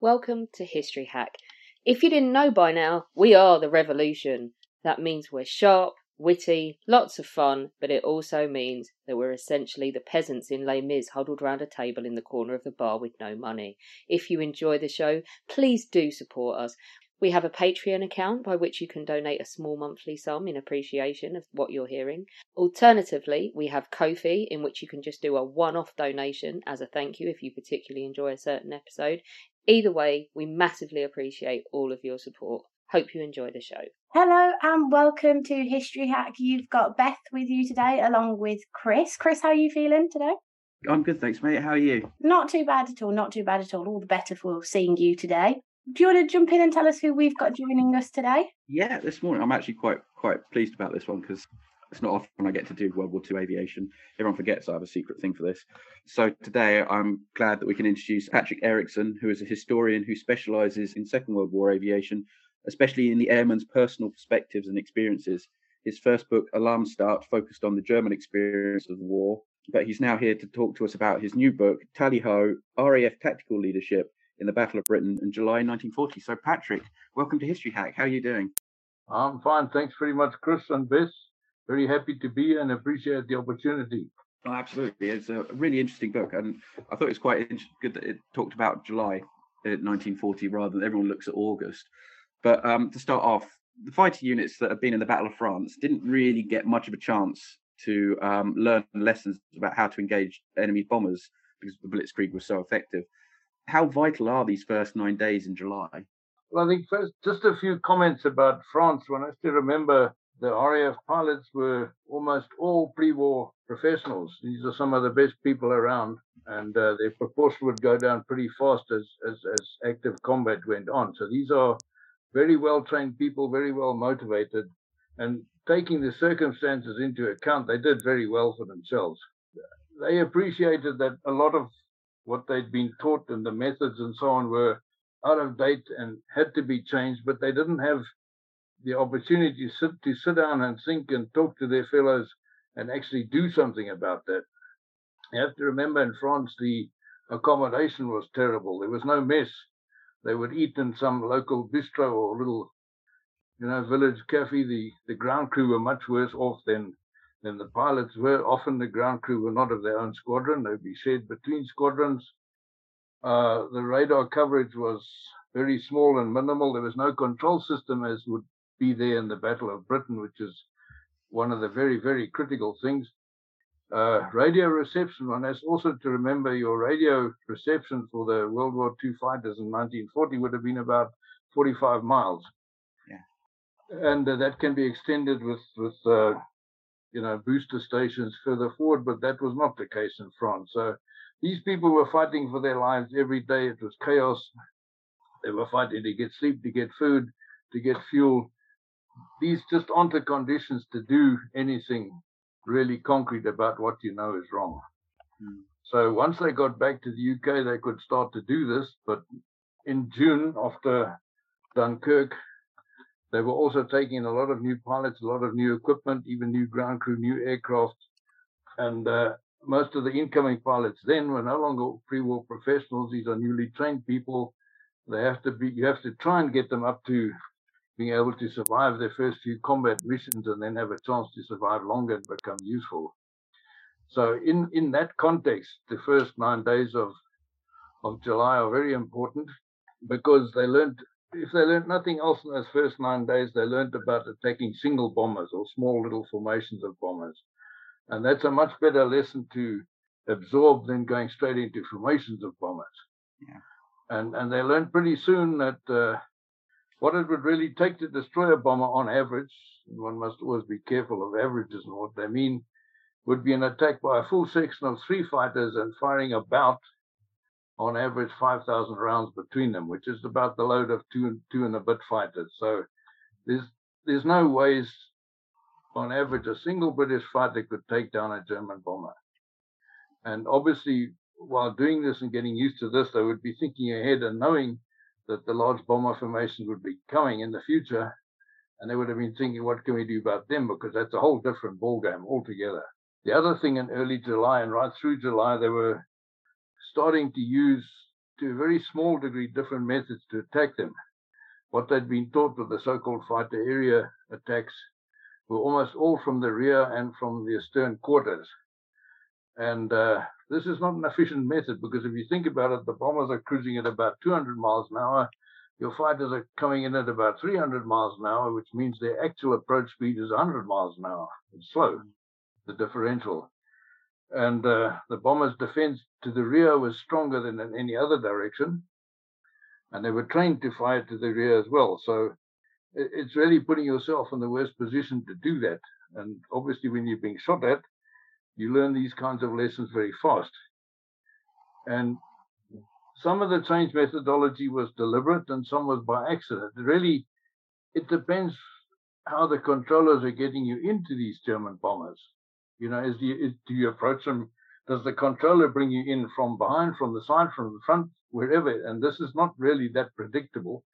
Welcome to History Hack. If you didn't know by now, we are the revolution. That means we're sharp, witty, lots of fun, but it also means that we're essentially the peasants in Les Mis huddled round a table in the corner of the bar with no money. If you enjoy the show, please do support us. We have a Patreon account by which you can donate a small monthly sum in appreciation of what you're hearing. Alternatively, we have Ko-fi, in which you can just do a one off donation as a thank you if you particularly enjoy a certain episode. Either way, we massively appreciate all of your support. Hope you enjoy the show. Hello and welcome to History Hack. You've got Beth with you today, along with Chris. Chris, how are you feeling today? I'm good, thanks, mate. How are you? Not too bad at all. Not too bad at all. All the better for seeing you today. Do you want to jump in and tell us who we've got joining us today? Yeah, this morning I'm actually quite quite pleased about this one because it's not often I get to do World War II aviation. Everyone forgets I have a secret thing for this. So today I'm glad that we can introduce Patrick Eriksson, who is a historian who specialises in Second World War aviation, especially in the airman's personal perspectives and experiences. His first book, Alarm Start, focused on the German experience of the war, but he's now here to talk to us about his new book, Tally Ho RAF Tactical Leadership in the Battle of Britain in July 1940. So, Patrick, welcome to History Hack. How are you doing? I'm fine. Thanks very much, Chris and Beth. Very happy to be here and appreciate the opportunity. Oh, absolutely. It's a really interesting book. And I thought it was quite good that it talked about July 1940 rather than everyone looks at August. But um, to start off, the fighter units that have been in the Battle of France didn't really get much of a chance to um, learn lessons about how to engage enemy bombers because the Blitzkrieg was so effective how vital are these first nine days in July? Well, I think first, just a few comments about France. When I still remember the RAF pilots were almost all pre-war professionals. These are some of the best people around, and uh, their proportion would go down pretty fast as, as as active combat went on. So these are very well trained people, very well motivated, and taking the circumstances into account, they did very well for themselves. They appreciated that a lot of what they'd been taught and the methods and so on were out of date and had to be changed, but they didn't have the opportunity to sit, to sit down and think and talk to their fellows and actually do something about that. You have to remember in France, the accommodation was terrible. There was no mess. They would eat in some local bistro or little, you know, village cafe. The, the ground crew were much worse off than then the pilots were. Often the ground crew were not of their own squadron, they'd be shared between squadrons. Uh, the radar coverage was very small and minimal. There was no control system as would be there in the Battle of Britain, which is one of the very, very critical things. Uh, radio reception, one has also to remember your radio reception for the World War II fighters in 1940 would have been about 45 miles. Yeah. And uh, that can be extended with, with uh, you know, booster stations further forward, but that was not the case in France. So these people were fighting for their lives every day. It was chaos. They were fighting to get sleep, to get food, to get fuel. These just aren't the conditions to do anything really concrete about what you know is wrong. Mm. So once they got back to the UK, they could start to do this. But in June, after Dunkirk, they were also taking a lot of new pilots, a lot of new equipment, even new ground crew, new aircraft. And uh, most of the incoming pilots then were no longer pre-war professionals. These are newly trained people. They have to be, you have to try and get them up to being able to survive their first few combat missions and then have a chance to survive longer and become useful. So in, in that context, the first nine days of, of July are very important because they learned if they learned nothing else in those first nine days, they learned about attacking single bombers or small little formations of bombers. And that's a much better lesson to absorb than going straight into formations of bombers. Yeah. And, and they learned pretty soon that uh, what it would really take to destroy a bomber on average, one must always be careful of averages and what they mean, would be an attack by a full section of three fighters and firing about on average 5,000 rounds between them, which is about the load of two two and a bit fighters. So there's there's no ways on average a single British fighter could take down a German bomber. And obviously, while doing this and getting used to this, they would be thinking ahead and knowing that the large bomber formations would be coming in the future. And they would have been thinking, what can we do about them? Because that's a whole different ballgame altogether. The other thing in early July and right through July, they were starting to use, to a very small degree, different methods to attack them. What they'd been taught with the so called fighter area attacks were almost all from the rear and from the stern quarters. And uh, this is not an efficient method because if you think about it, the bombers are cruising at about 200 miles an hour. Your fighters are coming in at about 300 miles an hour, which means their actual approach speed is 100 miles an hour. It's slow, the differential. And uh, the bombers' defense to the rear was stronger than in any other direction. And they were trained to fire to the rear as well. So it's really putting yourself in the worst position to do that. And obviously, when you're being shot at, you learn these kinds of lessons very fast. And some of the change methodology was deliberate and some was by accident. Really, it depends how the controllers are getting you into these German bombers. You know, is, is do you approach them? Does the controller bring you in from behind, from the side, from the front, wherever? And this is not really that predictable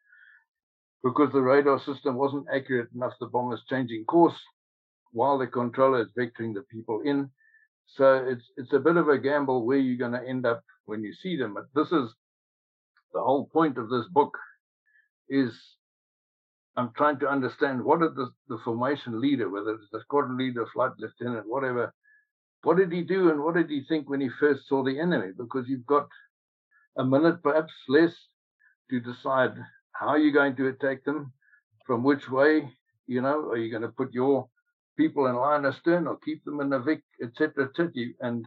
because the radar system wasn't accurate enough. The bomber's changing course while the controller is vectoring the people in. So it's it's a bit of a gamble where you're going to end up when you see them. But this is the whole point of this book is I'm trying to understand what did the, the formation leader, whether it's the squadron leader, flight lieutenant, whatever, what did he do and what did he think when he first saw the enemy? Because you've got a minute, perhaps less, to decide how you're going to attack them, from which way, you know, are you going to put your people in line astern or keep them in the Vic, etc., etc. And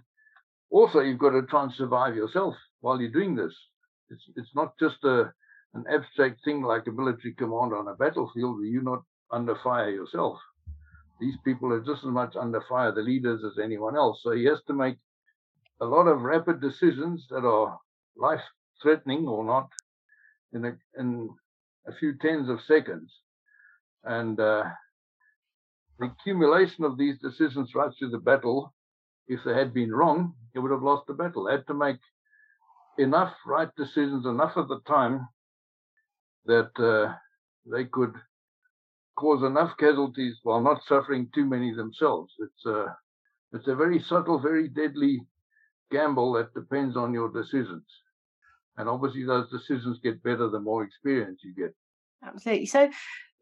also, you've got to try and survive yourself while you're doing this. It's it's not just a an abstract thing like a military command on a battlefield where you're not under fire yourself. These people are just as much under fire, the leaders, as anyone else. So he has to make a lot of rapid decisions that are life threatening or not in a, in a few tens of seconds. And uh, the accumulation of these decisions right through the battle, if they had been wrong, it would have lost the battle. They had to make enough right decisions, enough at the time that uh, they could cause enough casualties while not suffering too many themselves. It's a, it's a very subtle, very deadly gamble that depends on your decisions. And obviously, those decisions get better the more experience you get. Absolutely. So,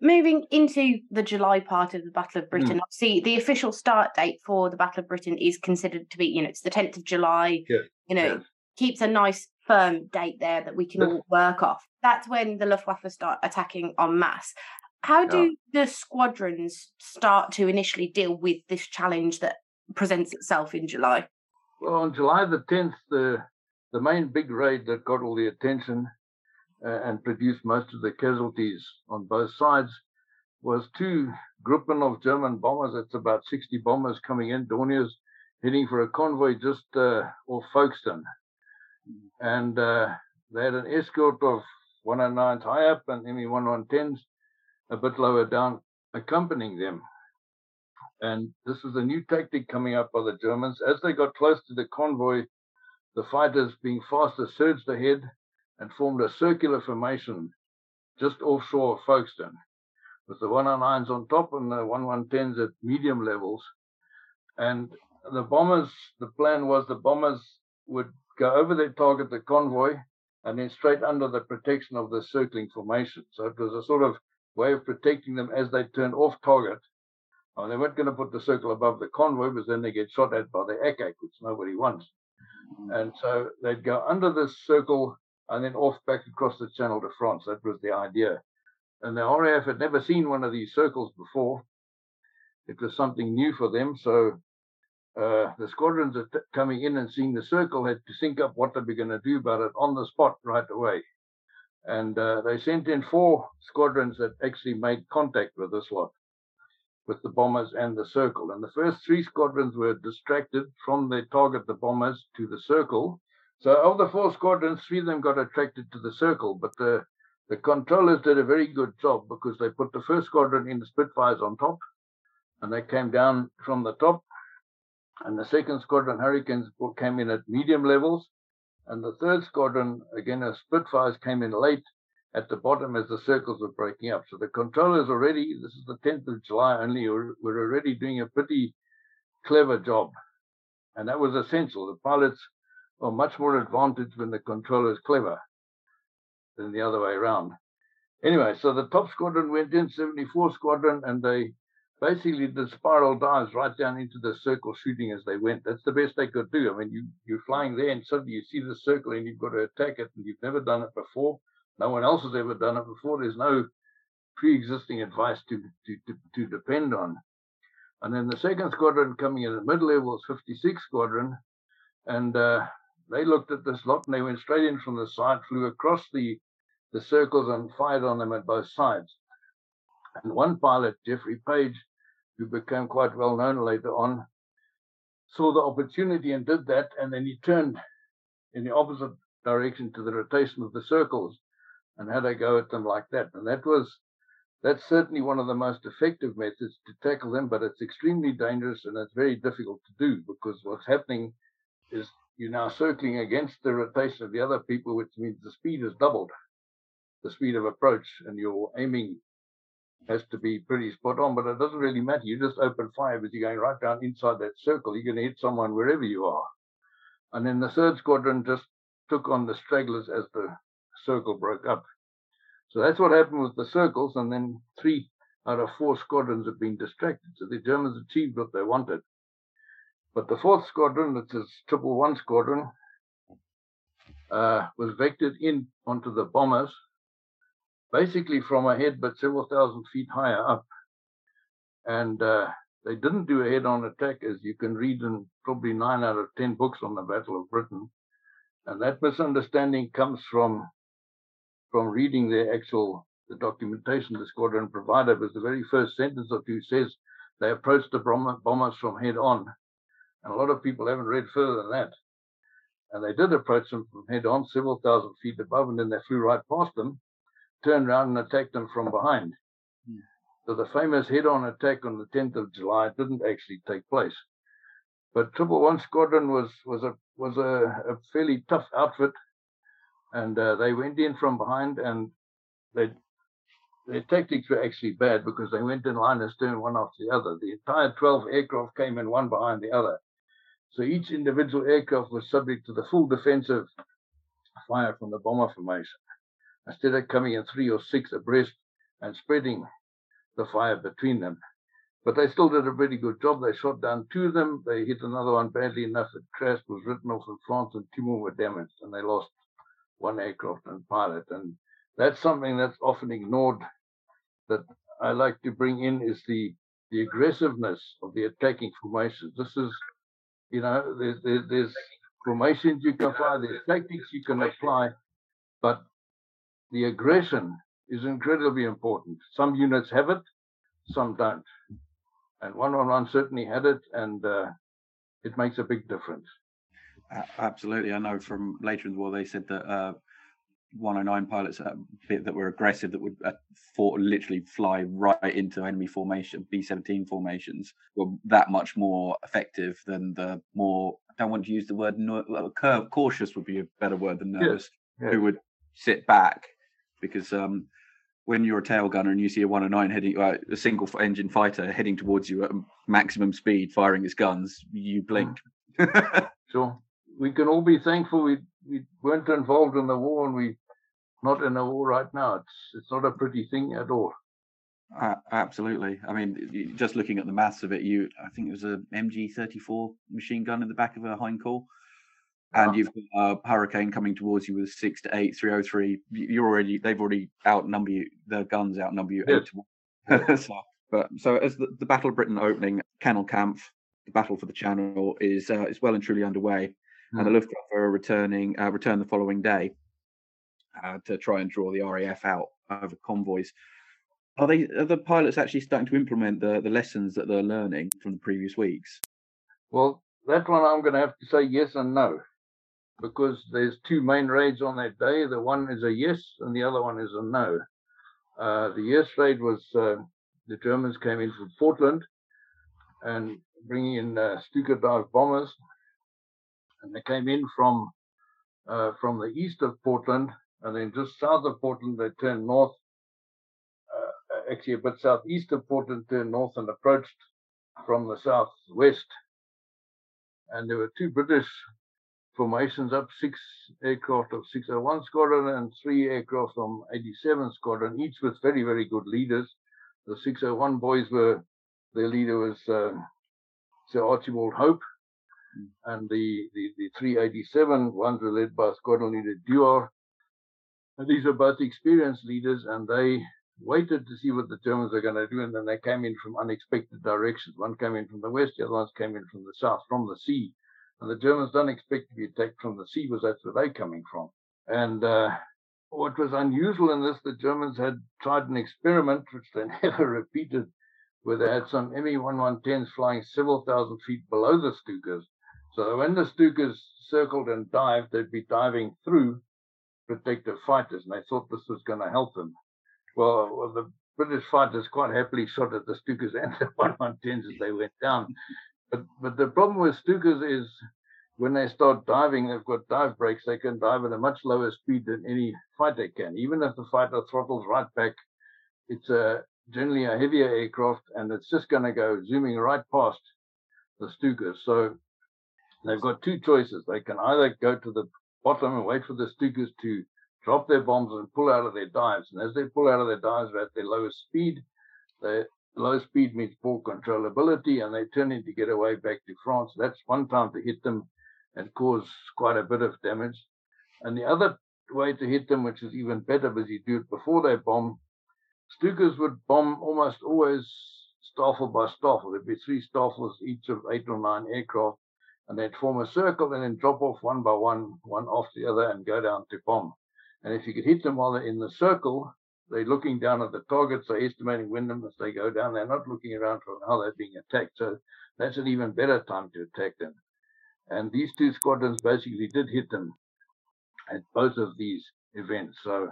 moving into the July part of the Battle of Britain, mm. obviously the official start date for the Battle of Britain is considered to be, you know, it's the 10th of July. Yes. You know, yes. keeps a nice firm date there that we can all work off. That's when the Luftwaffe start attacking en masse. How do yeah. the squadrons start to initially deal with this challenge that presents itself in July? Well, on July the 10th, the the main big raid that got all the attention uh, and produced most of the casualties on both sides was two Gruppen of German bombers. It's about 60 bombers coming in, Dorniers, heading for a convoy just uh, off Folkestone. And uh, they had an escort of 109s high up and ME 110s a bit lower down accompanying them. And this was a new tactic coming up by the Germans. As they got close to the convoy, the fighters, being faster, surged ahead and formed a circular formation just offshore of Folkestone, with the 109s on top and the 110s at medium levels. And the bombers, the plan was the bombers would go over their target, the convoy, and then straight under the protection of the circling formation. So it was a sort of way of protecting them as they turned off target. And they weren't going to put the circle above the convoy because then they get shot at by the Ack-Ack, which nobody wants. Mm-hmm. And so they'd go under this circle and then off back across the Channel to France. That was the idea. And the RAF had never seen one of these circles before. It was something new for them. So uh, the squadrons are t- coming in and seeing the circle had to think up what they were going to do about it on the spot right away. And uh, they sent in four squadrons that actually made contact with this lot with the bombers and the circle. And the first three squadrons were distracted from their target, the bombers, to the circle, So of the four squadrons, three of them got attracted to the circle, but the the controllers did a very good job because they put the first squadron in the Spitfires on top, and they came down from the top, and the second squadron Hurricanes came in at medium levels, and the third squadron again as Spitfires came in late at the bottom as the circles were breaking up. So the controllers already, this is the 10th of July only, were, were already doing a pretty clever job. And that was essential. The pilots are much more advantaged when the controller is clever than the other way around. Anyway, so the top squadron went in, 74 squadron, and they basically the spiral dives right down into the circle, shooting as they went. That's the best they could do. I mean, you, you're flying there, and suddenly you see the circle, and you've got to attack it, and you've never done it before. No one else has ever done it before. There's no pre-existing advice to, to, to, to depend on. And then the second squadron coming in at mid level is 56 squadron, and uh, they looked at this lot and they went straight in from the side, flew across the the circles and fired on them at both sides. And one pilot, Geoffrey Page, who became quite well known later on, saw the opportunity and did that, and then he turned in the opposite direction to the rotation of the circles and had a go at them like that. And that was that's certainly one of the most effective methods to tackle them, but it's extremely dangerous and it's very difficult to do because what's happening is you're now circling against the rotation of the other people, which means the speed is doubled, the speed of approach, and your aiming has to be pretty spot on, but it doesn't really matter. You just open fire as you're going right down inside that circle. You're going to hit someone wherever you are. And then the third squadron just took on the stragglers as the circle broke up. So that's what happened with the circles, and then three out of four squadrons have been distracted. So the Germans achieved what they wanted. But the fourth squadron, which is Triple One Squadron, uh, was vectored in onto the bombers, basically from ahead, but several thousand feet higher up. And uh, they didn't do a head-on attack, as you can read in probably nine out of ten books on the Battle of Britain. And that misunderstanding comes from from reading the actual the documentation the squadron provided. Was the very first sentence or two says they approached the bombers from head on, and a lot of people haven't read further than that. And they did approach them from head on, several thousand feet above, and then they flew right past them, turned around and attacked them from behind. Yeah. So the famous head-on attack on the 10th of July didn't actually take place. But Triple One Squadron was was a was a, a fairly tough outfit, and uh, they went in from behind, and they their tactics were actually bad because they went in line and astern one after the other. The entire 12 aircraft came in one behind the other. So each individual aircraft was subject to the full defensive fire from the bomber formation. Instead of coming in three or six abreast and spreading the fire between them. But they still did a pretty good job. They shot down two of them. They hit another one badly enough. It crashed, was written off in France, and two more were damaged. And they lost one aircraft and pilot. And that's something that's often ignored that I like to bring in is the the aggressiveness of the attacking formations. This is you know, there's, there's, there's formations you can apply, there's tactics you can apply, but the aggression is incredibly important. Some units have it, some don't. And 111 certainly had it, and uh, it makes a big difference. Absolutely. I know from later in the war, they said that uh, 109 pilots that were aggressive that would uh, for, literally fly right into enemy formation b-17 formations were that much more effective than the more i don't want to use the word no, curve cautious would be a better word than nervous yes. who would sit back because um, when you're a tail gunner and you see a 109 heading uh, a single engine fighter heading towards you at maximum speed firing his guns you blink sure we can all be thankful we we weren't involved in the war and we not in a war right now. It's it's not a pretty thing at all. Uh, absolutely. I mean, just looking at the maths of it, you I think it was a MG34 machine gun in the back of a Heinkel, and you've got a Hurricane coming towards you with six to eight, 303. You're already they've already outnumber you. The guns outnumber you yes. eight to one. so, but so as the, the Battle of Britain opening, Kanalkampf, the battle for the Channel is uh, is well and truly underway, mm. and the Luftwaffe are returning uh, return the following day uh, to try and draw the RAF out over convoys. Are they are the pilots actually starting to implement the, the lessons that they're learning from the previous weeks? Well, that one I'm going to have to say yes and no. Because there's two main raids on that day. The one is a yes, and the other one is a no. Uh, the yes raid was uh, the Germans came in from Portland and bringing in uh, Stuka dive bombers, and they came in from uh, from the east of Portland, and then just south of Portland they turned north. Uh, actually, a bit southeast of Portland, turned north and approached from the southwest. And there were two British formations up, six aircraft of 601 Squadron and three aircraft from 87 Squadron, each with very, very good leaders. The 601 boys were, their leader was uh, Sir Archibald Hope, mm. and the, the, the 387 ones were led by Squadron Leader Dewar. And these are both experienced leaders, and they waited to see what the Germans were going to do, and then they came in from unexpected directions. One came in from the west, the other ones came in from the south, from the sea. And the Germans don't expect to be attacked from the sea, because that's where they're coming from. And uh, what was unusual in this, the Germans had tried an experiment, which they never repeated, where they had some Me-1110s flying several thousand feet below the Stukas. So when the Stukas circled and dived, they'd be diving through protective fighters, and they thought this was going to help them. Well, well, the British fighters quite happily shot at the Stukas and the 110s as they went down. But but the problem with Stukas is when they start diving, they've got dive brakes. They can dive at a much lower speed than any fighter can. Even if the fighter throttles right back, it's a generally a heavier aircraft, and it's just going to go zooming right past the Stukas. So they've got two choices. They can either go to the bottom and wait for the Stukas to drop their bombs and pull out of their dives. And as they pull out of their dives at their lowest speed, the low speed means poor controllability, and they turn in to get away back to France. That's one time to hit them and cause quite a bit of damage. And the other way to hit them, which is even better because you do it before they bomb, Stukas would bomb almost always staffel by staffel. There'd be three staffels, each of eight or nine aircraft, and they'd form a circle and then drop off one by one, one off the other, and go down to bomb. And if you could hit them while they're in the circle, they're looking down at the targets, they're estimating wind them as they go down. They're not looking around for how they're being attacked. So that's an even better time to attack them. And these two squadrons basically did hit them at both of these events. So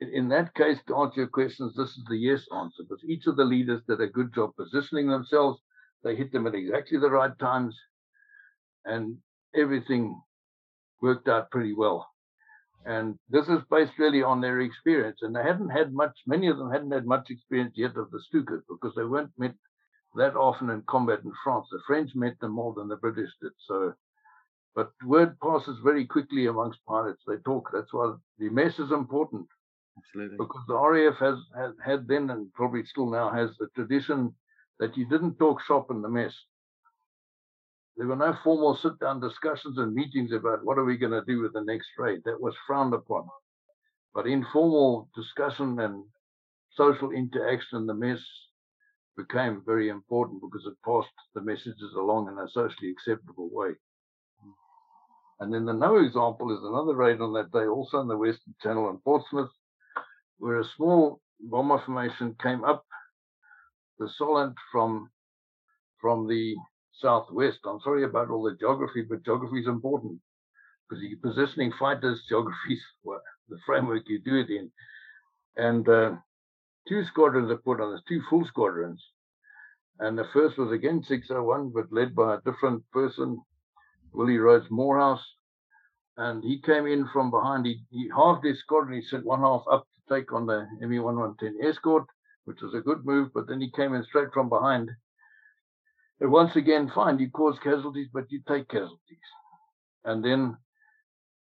in that case, to answer your questions, this is the yes answer. But each of the leaders did a good job positioning themselves. They hit them at exactly the right times, and everything worked out pretty well. And this is based really on their experience. And they hadn't had much, many of them hadn't had much experience yet of the Stukas because they weren't met that often in combat in France. The French met them more than the British did. So, but word passes very quickly amongst pilots. They talk. That's why the mess is important. Absolutely. Because the RAF has, has had then and probably still now has the tradition that you didn't talk shop in the mess. There were no formal sit down discussions and meetings about what are we going to do with the next raid. That was frowned upon. But informal discussion and social interaction in the mess became very important because it passed the messages along in a socially acceptable way. And then the no example is another raid on that day, also in the Western Channel in Portsmouth, where a small bomber formation came up the Solent from from the southwest. I'm sorry about all the geography, but geography is important because you're positioning fighters, geography is the framework you do it in. And uh, two squadrons are put on this, two full squadrons. And the first was again 601, but led by a different person, Willie Rhodes Moorhouse. And he came in from behind. He, he halved his squadron. He sent one half up to take on the ME 1110 escort, which was a good move. But then he came in straight from behind. And once again, fine, you cause casualties, but you take casualties. And then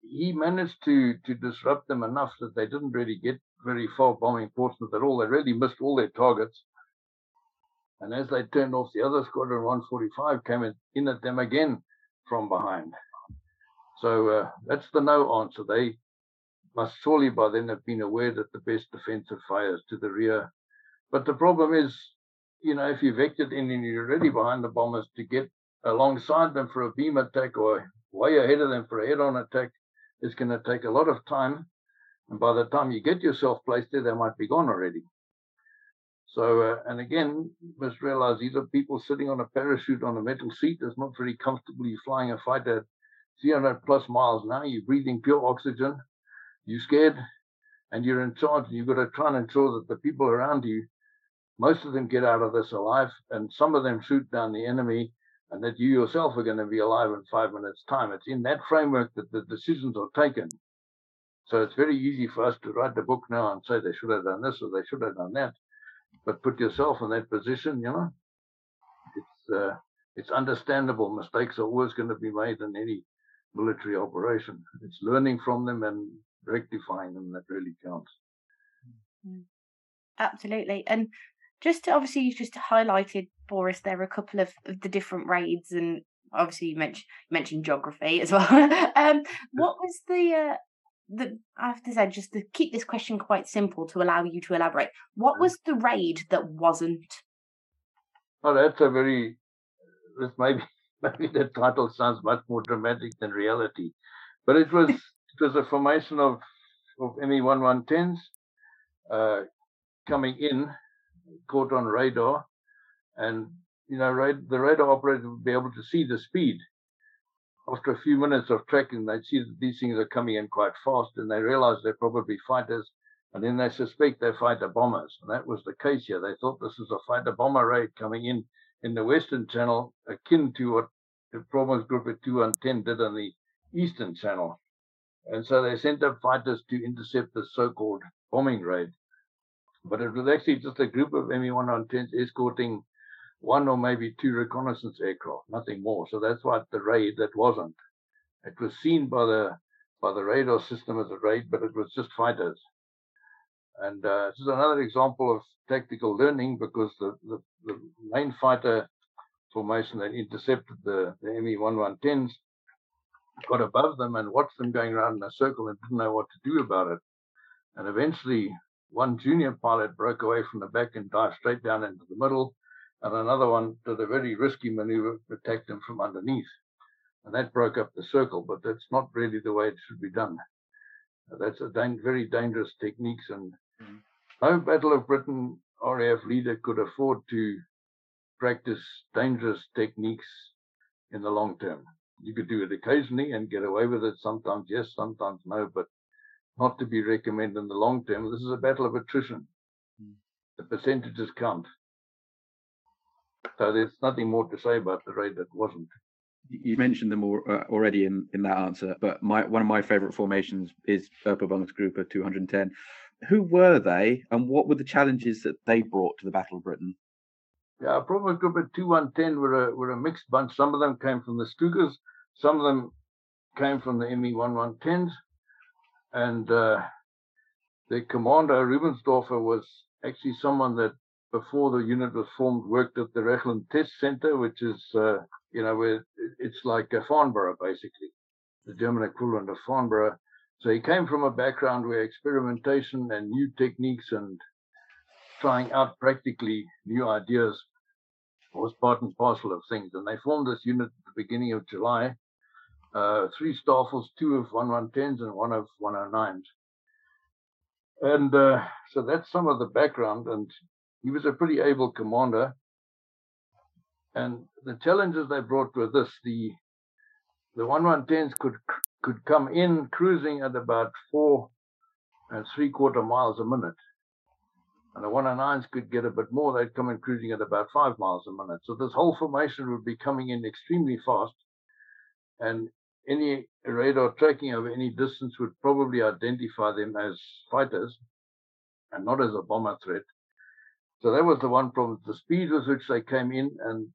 he managed to to disrupt them enough that they didn't really get very far bombing Portsmouth at all. They really missed all their targets. And as they turned off, the other squadron 145 came in, in at them again from behind. So uh, that's the no answer. They must surely by then have been aware that the best defensive fire is to the rear. But the problem is, you know, if you've vectored in and you're already behind the bombers to get alongside them for a beam attack or way ahead of them for a head-on attack, it's going to take a lot of time. And by the time you get yourself placed there, they might be gone already. So, uh, and again, you must realize these are people sitting on a parachute on a metal seat. It's not very comfortable. You're flying a fighter 300 plus miles now. You're breathing pure oxygen. You're scared and you're in charge. You've got to try and ensure that the people around you, most of them get out of this alive, and some of them shoot down the enemy, and that you yourself are going to be alive in five minutes' time. It's in that framework that the decisions are taken. So it's very easy for us to write the book now and say they should have done this or they should have done that. But put yourself in that position, you know. It's uh, it's understandable. Mistakes are always going to be made in any military operation. It's learning from them and rectifying them that really counts. Mm. Absolutely. And just to, obviously, you just highlighted for us there are a couple of, of the different raids, and obviously you mentioned you mentioned geography as well. um, what was the uh, the I have to say just to keep this question quite simple to allow you to elaborate. What was the raid that wasn't? Oh, that's a very this maybe maybe the title sounds much more dramatic than reality, but it was it was a formation of of ME one one tens uh, coming in, caught on radar, and you know rad- the radar operator would be able to see the speed after a few minutes of tracking, they see that these things are coming in quite fast and they realize they're probably fighters. And then they suspect they're fighter bombers. And that was the case here. They thought this was a fighter bomber raid coming in in the Western Channel, akin to what the Erprobungsgruppe at 210 did on the Eastern Channel. And so they sent up fighters to intercept the so called bombing raid. But it was actually just a group of ME 110s escorting one or maybe two reconnaissance aircraft, nothing more. So that's what the raid that wasn't. It was seen by the by the radar system as a raid, but it was just fighters. And uh, this is another example of tactical learning because the, the, the main fighter formation that intercepted the, the ME 1110s got above them and watched them going around in a circle and didn't know what to do about it. And eventually, one junior pilot broke away from the back and dived straight down into the middle and another one did a very risky maneuver, attacked him from underneath. And that broke up the circle, but that's not really the way it should be done. That's a da- very dangerous techniques, and mm. no Battle of Britain RAF leader could afford to practice dangerous techniques in the long term. You could do it occasionally and get away with it. Sometimes yes, sometimes no, but not to be recommended in the long term. This is a battle of attrition. Mm. The percentages count. So there's nothing more to say about the raid that wasn't. You mentioned them all, uh, already in, in that answer, but my one of my favourite formations is Erprobungsgruppe of 210. Who were they, and what were the challenges that they brought to the Battle of Britain? Yeah, Erprobungsgruppe 210 were a, were a mixed bunch. Some of them came from the Stukas, some of them came from the ME 1110s, and uh, the commander, Rubensdörffer, was actually someone that before the unit was formed, worked at the Rechlin Test Center, which is, uh, you know, where it's like a Farnborough, basically, the German equivalent of Farnborough. So he came from a background where experimentation and new techniques and trying out practically new ideas was part and parcel of things. And they formed this unit at the beginning of July. Uh, three staffels, two of 1110s and one of 109s. And uh, so that's some of the background. And he was a pretty able commander. And the challenges they brought were this: the the 1110s could could come in cruising at about four and three quarter miles a minute, and the 109s could get a bit more. They'd come in cruising at about five miles a minute. So this whole formation would be coming in extremely fast, and any radar tracking over any distance would probably identify them as fighters and not as a bomber threat. So that was the one problem. The speed with which they came in, and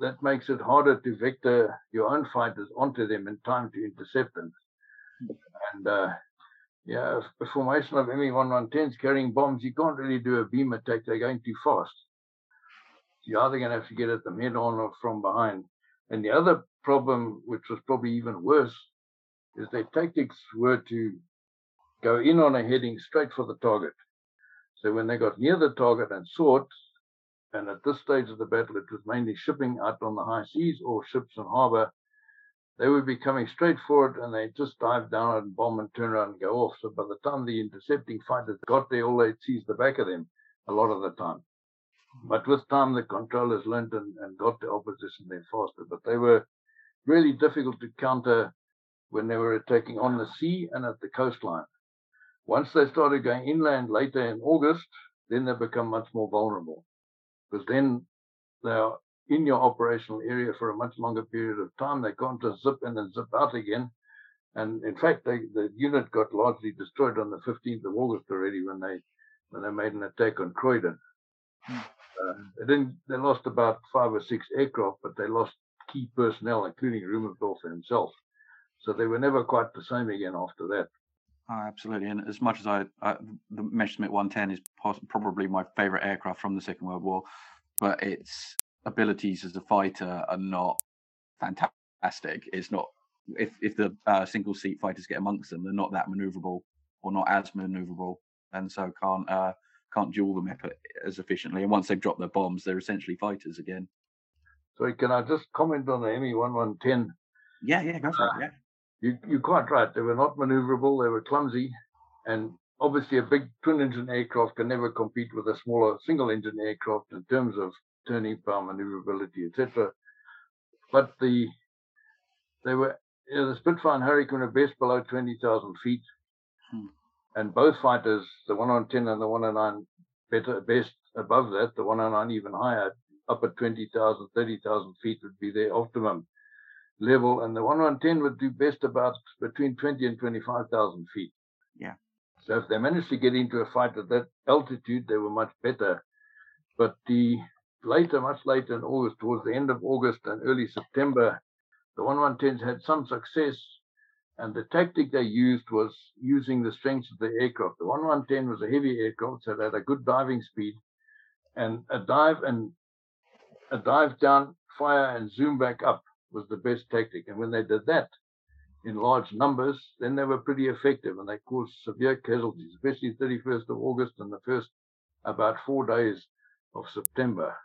that makes it harder to vector your own fighters onto them in time to intercept them. And uh, yeah, a formation of ME-1110s carrying bombs, you can't really do a beam attack. They're going too fast. You're either going to have to get at them head on or from behind. And the other problem, which was probably even worse, is their tactics were to go in on a heading straight for the target. So when they got near the target and saw it, and at this stage of the battle, it was mainly shipping out on the high seas or ships in harbor, they would be coming straight for it and they'd just dive down and bomb and turn around and go off. So by the time the intercepting fighters got there, all they'd see is the back of them a lot of the time. But with time, the controllers learned and, and got the opposition there faster. But they were really difficult to counter when they were attacking on the sea and at the coastline. Once they started going inland later in August, then they become much more vulnerable because then they are in your operational area for a much longer period of time. They can't just zip in and zip out again. And in fact, they, the unit got largely destroyed on the 15th of August already when they when they made an attack on Croydon. Hmm. Uh, they didn't. They lost about five or six aircraft, but they lost key personnel, including Rubensdörffer himself. So they were never quite the same again after that. Oh, absolutely. And as much as I, I the Messerschmitt 110 is probably my favorite aircraft from the Second World War, but its abilities as a fighter are not fantastic. It's not if if the uh, single seat fighters get amongst them, they're not that maneuverable or not as maneuverable, and so can't uh, can't duel them as efficiently. And once they've dropped their bombs, they're essentially fighters again. So can I just comment on the ME one one ten? Yeah, yeah, go for uh, it. Yeah, you you're quite right. They were not maneuverable. They were clumsy, and obviously a big twin engine aircraft can never compete with a smaller single engine aircraft in terms of turning power, maneuverability, etc. But the they were you know, the Spitfire and Hurricane are best below 20,000 feet. Hmm. And both fighters, the 110 and the 109, better, best above that, the 109 even higher, up at 20,000, 30,000 feet would be their optimum level. And the 110 would do best about between 20 and 25,000 feet. Yeah. So if they managed to get into a fight at that altitude, they were much better. But the later, much later in August, towards the end of August and early September, the 110s had some success, and the tactic they used was using the strengths of the aircraft. The 1110 was a heavy aircraft, so it had a good diving speed, and a dive and a dive down, fire, and zoom back up was the best tactic. And when they did that in large numbers, then they were pretty effective, and they caused severe casualties, especially 31st of August and the first about four days of September.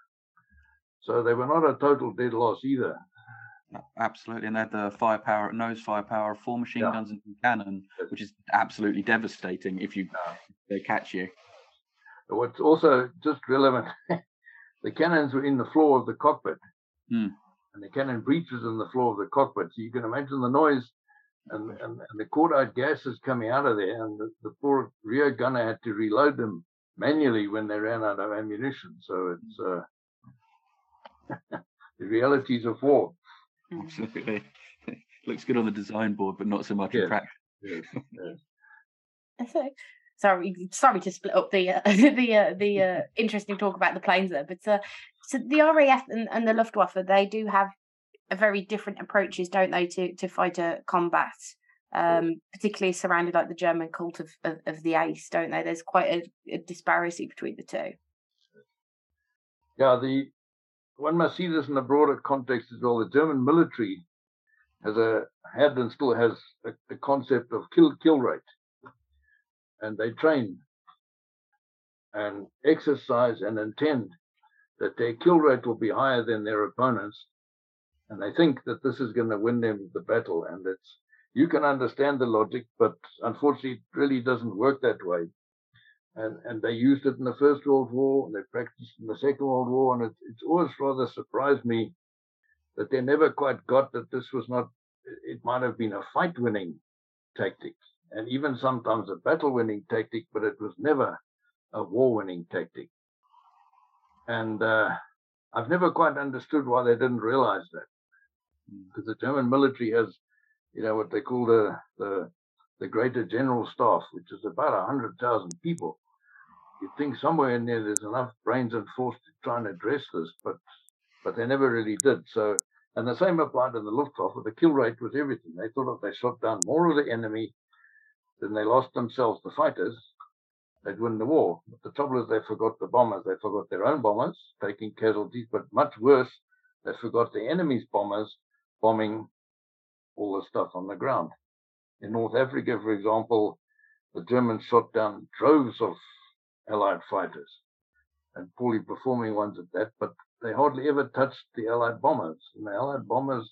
So they were not a total dead loss either. Absolutely, and they had the firepower, nose firepower of four machine yeah. guns and cannon, which is absolutely devastating if you yeah. they catch you. What's also just relevant, the cannons were in the floor of the cockpit, hmm. and the cannon breech was in the floor of the cockpit. So you can imagine the noise and and, and the cordite gases coming out of there, and the, the poor rear gunner had to reload them manually when they ran out of ammunition. So it's uh, the realities of war. Absolutely. Looks good on the design board, but not so much yes. in practice. Yes. yes. sorry, sorry to split up the uh, the uh, the uh, interesting talk about the planes there, but uh, so the RAF and, and the Luftwaffe they do have a very different approaches, don't they, to to fighter combat? Um, particularly surrounded like the German cult of, of, of the ace, don't they? There's quite a, a disparity between the two. Yeah, the one must see this in a broader context as well. The German military has a had and still has a, a concept of kill kill rate, and they train and exercise and intend that their kill rate will be higher than their opponents, and they think that this is going to win them the battle. And it's you can understand the logic, but unfortunately, it really doesn't work that way and, and they used it in the First World War, and they practiced in the Second World War, and it, it's always rather surprised me that they never quite got that this was not, it might have been a fight winning tactic, and even sometimes a battle winning tactic, but it was never a war winning tactic. And uh, I've never quite understood why they didn't realize that. Because the German military has, you know, what they call the, the the Greater General Staff, which is about 100,000 people. You'd think somewhere in there there's enough brains and force to try and address this, but but they never really did. So, and the same applied to the Luftwaffe. The kill rate was everything. They thought if they shot down more of the enemy than they lost themselves, the fighters, they'd win the war. But the trouble is they forgot the bombers. They forgot their own bombers taking casualties, but much worse, they forgot the enemy's bombers bombing all the stuff on the ground. In North Africa, for example, the Germans shot down droves of Allied fighters and poorly performing ones at that, but they hardly ever touched the Allied bombers. And the Allied bombers,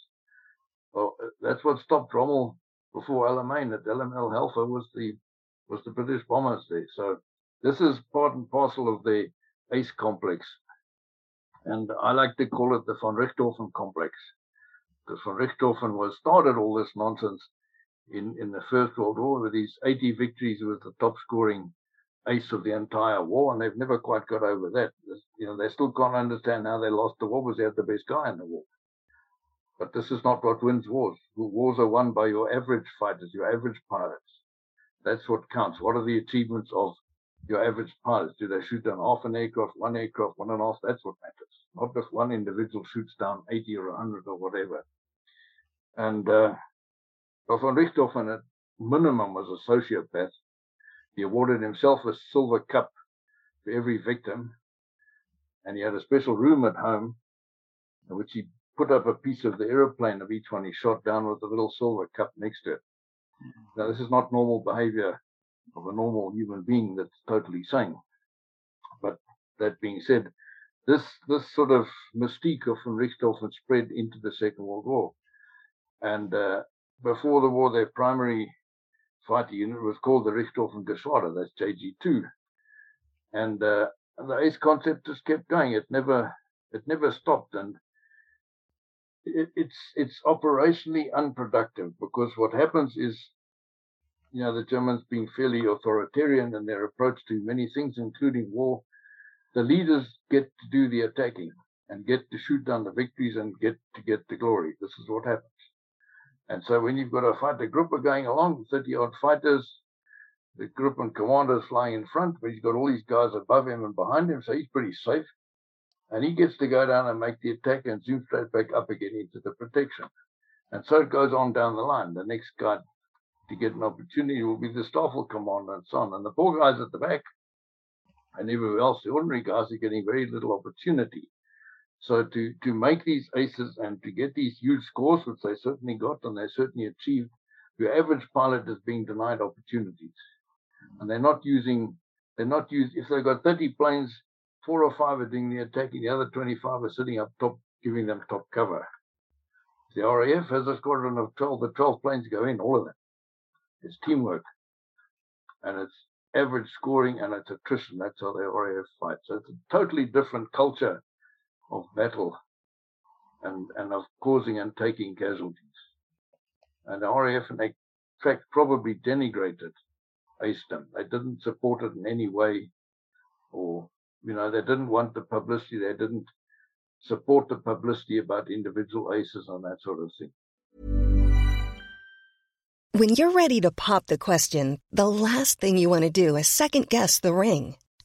well, uh, that's what stopped Rommel before Alamein. At El Halfa was the was the British bombers there. So this is part and parcel of the ACE complex, and I like to call it the von Richthofen complex, because von Richthofen was started all this nonsense in, in the First World War with these 80 victories, was the top scoring ace of the entire war, and they've never quite got over that. You know, they still can't understand how they lost the war because they had the best guy in the war. But this is not what wins wars. Wars are won by your average fighters, your average pilots. That's what counts. What are the achievements of your average pilots? Do they shoot down half an aircraft, one aircraft, one and a half? That's what matters. Not if one individual shoots down 80 or 100 or whatever. And uh, von Richthofen at minimum was a sociopath. He awarded himself a silver cup for every victim. And he had a special room at home in which he put up a piece of the aeroplane of each one he shot down with a little silver cup next to it. Now, this is not normal behavior of a normal human being that's totally sane. But that being said, this this sort of mystique of von Richthofen spread into the Second World War. And uh, before the war, their primary fighter unit was called the Richthofen Geschwader, that's JG2. And uh, the ace concept just kept going. It never it never stopped. And it, it's it's operationally unproductive because what happens is you know the Germans being fairly authoritarian in their approach to many things, including war, the leaders get to do the attacking and get to shoot down the victories and get to get the glory. This is what happens. And so when you've got a fighter group are going along, 30 odd fighters, the group and commanders flying in front, but he's got all these guys above him and behind him, so he's pretty safe. And he gets to go down and make the attack and zoom straight back up again into the protection. And so it goes on down the line. The next guy to get an opportunity will be the Staffel commander and so on. And the poor guys at the back and everywhere else, the ordinary guys are getting very little opportunity. So to, to make these aces and to get these huge scores, which they certainly got and they certainly achieved, your average pilot is being denied opportunities. And they're not using, they're not used, if they've got 30 planes, four or five are doing the attacking, the other 25 are sitting up top, giving them top cover. If The RAF has a squadron of 12, the 12 planes go in, all of them. It's teamwork. And it's average scoring and it's attrition. That's how the RAF fight. So it's a totally different culture of battle and, and of causing and taking casualties. And RAF, in fact, probably denigrated ACEDOM. They didn't support it in any way, or, you know, they didn't want the publicity. They didn't support the publicity about individual aces and that sort of thing. When you're ready to pop the question, the last thing you want to do is second guess the ring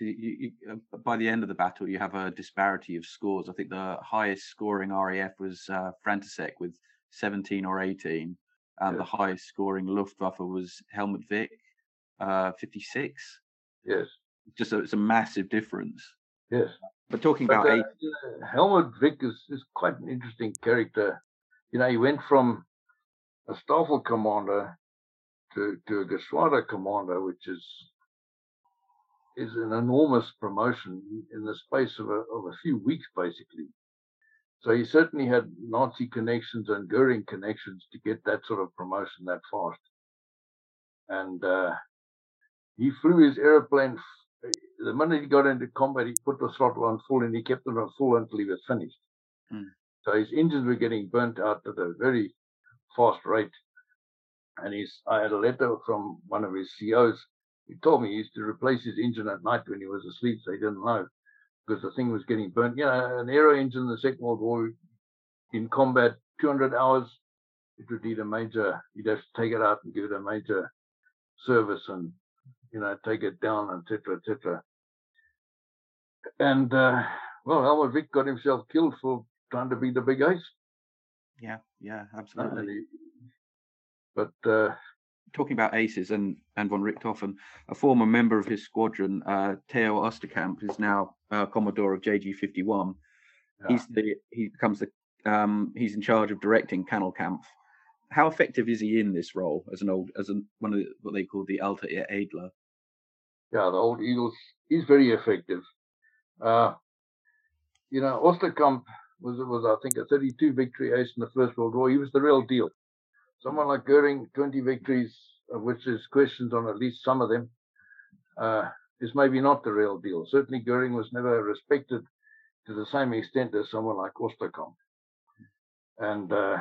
you, you, uh, by the end of the battle, you have a disparity of scores. I think the highest scoring RAF was uh, František with 17 or 18, and Yes. the highest scoring Luftwaffe was Helmut Wick, uh, 56. Yes, Just a, it's a massive difference. yes. But talking But about uh, eight, uh, Helmut Wick is, is quite an interesting character. You know, he went from a Staffel commander to, to a Geschwader commander, which is is an enormous promotion in the space of a, of a few weeks, basically. So he certainly had Nazi connections and Goering connections to get that sort of promotion that fast. And uh, he flew his aeroplane. f- The minute he got into combat, he put the throttle on full and he kept it on full until he was finished. Hmm. So his engines were getting burnt out at a very fast rate. And he's, I had a letter from one of his COs. He told me he used to replace his engine at night when he was asleep, so he didn't know because the thing was getting burnt. You know, an aero engine in the Second World War in combat, 200 hours it would need a major, you'd have to take it out and give it a major service and, you know, take it down, etc., etc. And, uh, well, Helmut Wick got himself killed for trying to be the big ace. Yeah, yeah, absolutely. He, but uh, talking about aces and and von Richthofen, a former member of his squadron, uh, Theo Osterkamp, is now uh, Commodore of JG51. Yeah. He's the he becomes the um, he's in charge of directing Kanalkampf. How effective is he in this role as an old as an, one of the, what they call the Alter Adler? Yeah, the old Eagles. He's very effective. Uh, you know, Osterkamp was was I think a 32 victory ace in the First World War. He was the real deal. Someone like Goering, 20 victories, of which there's questions on at least some of them, uh, is maybe not the real deal. Certainly, Goering was never respected to the same extent as someone like Osterkamp. And uh,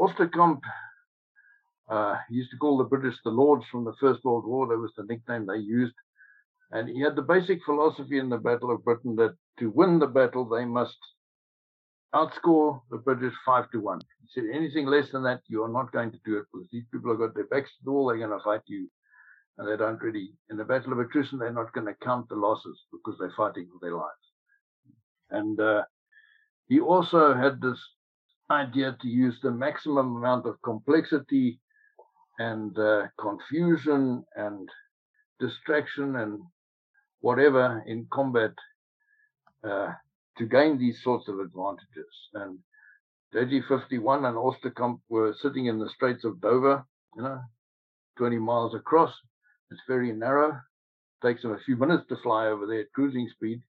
Osterkamp uh, used to call the British the Lords from the First World War. That was the nickname they used. And he had the basic philosophy in the Battle of Britain that to win the battle, they must outscore the British five to one. He said anything less than that, you are not going to do it because these people have got their backs to the wall. They're going to fight you, and they don't really. In the Battle of Attrition, they're not going to count the losses because they're fighting for their lives. And uh, he also had this idea to use the maximum amount of complexity and uh, confusion and distraction and whatever in combat uh, to gain these sorts of advantages. And JG51 and Osterkamp were sitting in the Straits of Dover, you know, 20 miles across. It's very narrow. Takes them a few minutes to fly over there at cruising speed.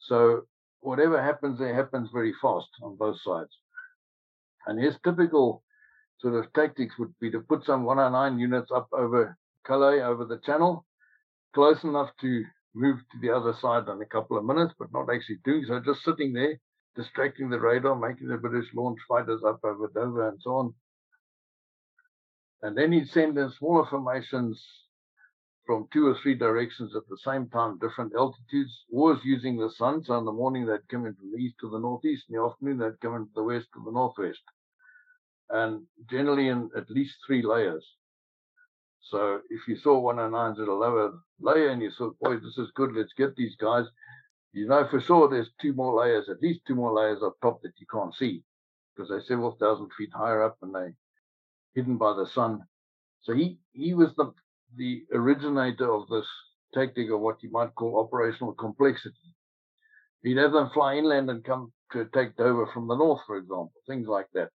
So whatever happens there happens very fast on both sides. And his typical sort of tactics would be to put some 109 units up over Calais, over the channel, close enough to move to the other side in a couple of minutes, but not actually doing so, just sitting there, distracting the radar, making the British launch fighters up over Dover and so on. And then he'd send in smaller formations from two or three directions at the same time, different altitudes, always using the sun. So in the morning they'd come in from the east to the northeast, in the afternoon they'd come in from the west to the northwest. And generally in at least three layers. So if you saw 109s at a lower layer and you thought, boy, this is good, let's get these guys, you know for sure there's two more layers, at least two more layers up top that you can't see because they're several thousand feet higher up and they're hidden by the sun. So he, he was the, the originator of this tactic of what you might call operational complexity. He'd have them fly inland and come to attack Dover from the north, for example, things like that.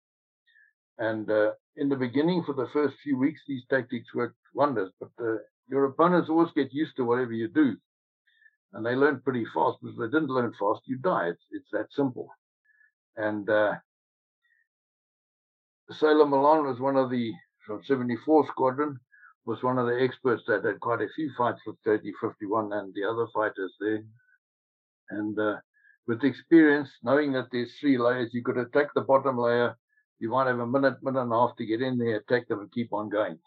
And uh, in the beginning, for the first few weeks, these tactics worked wonders. But uh, your opponents always get used to whatever you do, and they learn pretty fast. Because if they didn't learn fast, you die. It's it's that simple. And uh, Sailor Malan was one of the from 74 Squadron was one of the experts that had quite a few fights with JG51 and the other fighters there. And uh, with experience, knowing that there's three layers, you could attack the bottom layer you might have a minute, minute and a half to get in there, attack them, and keep on going.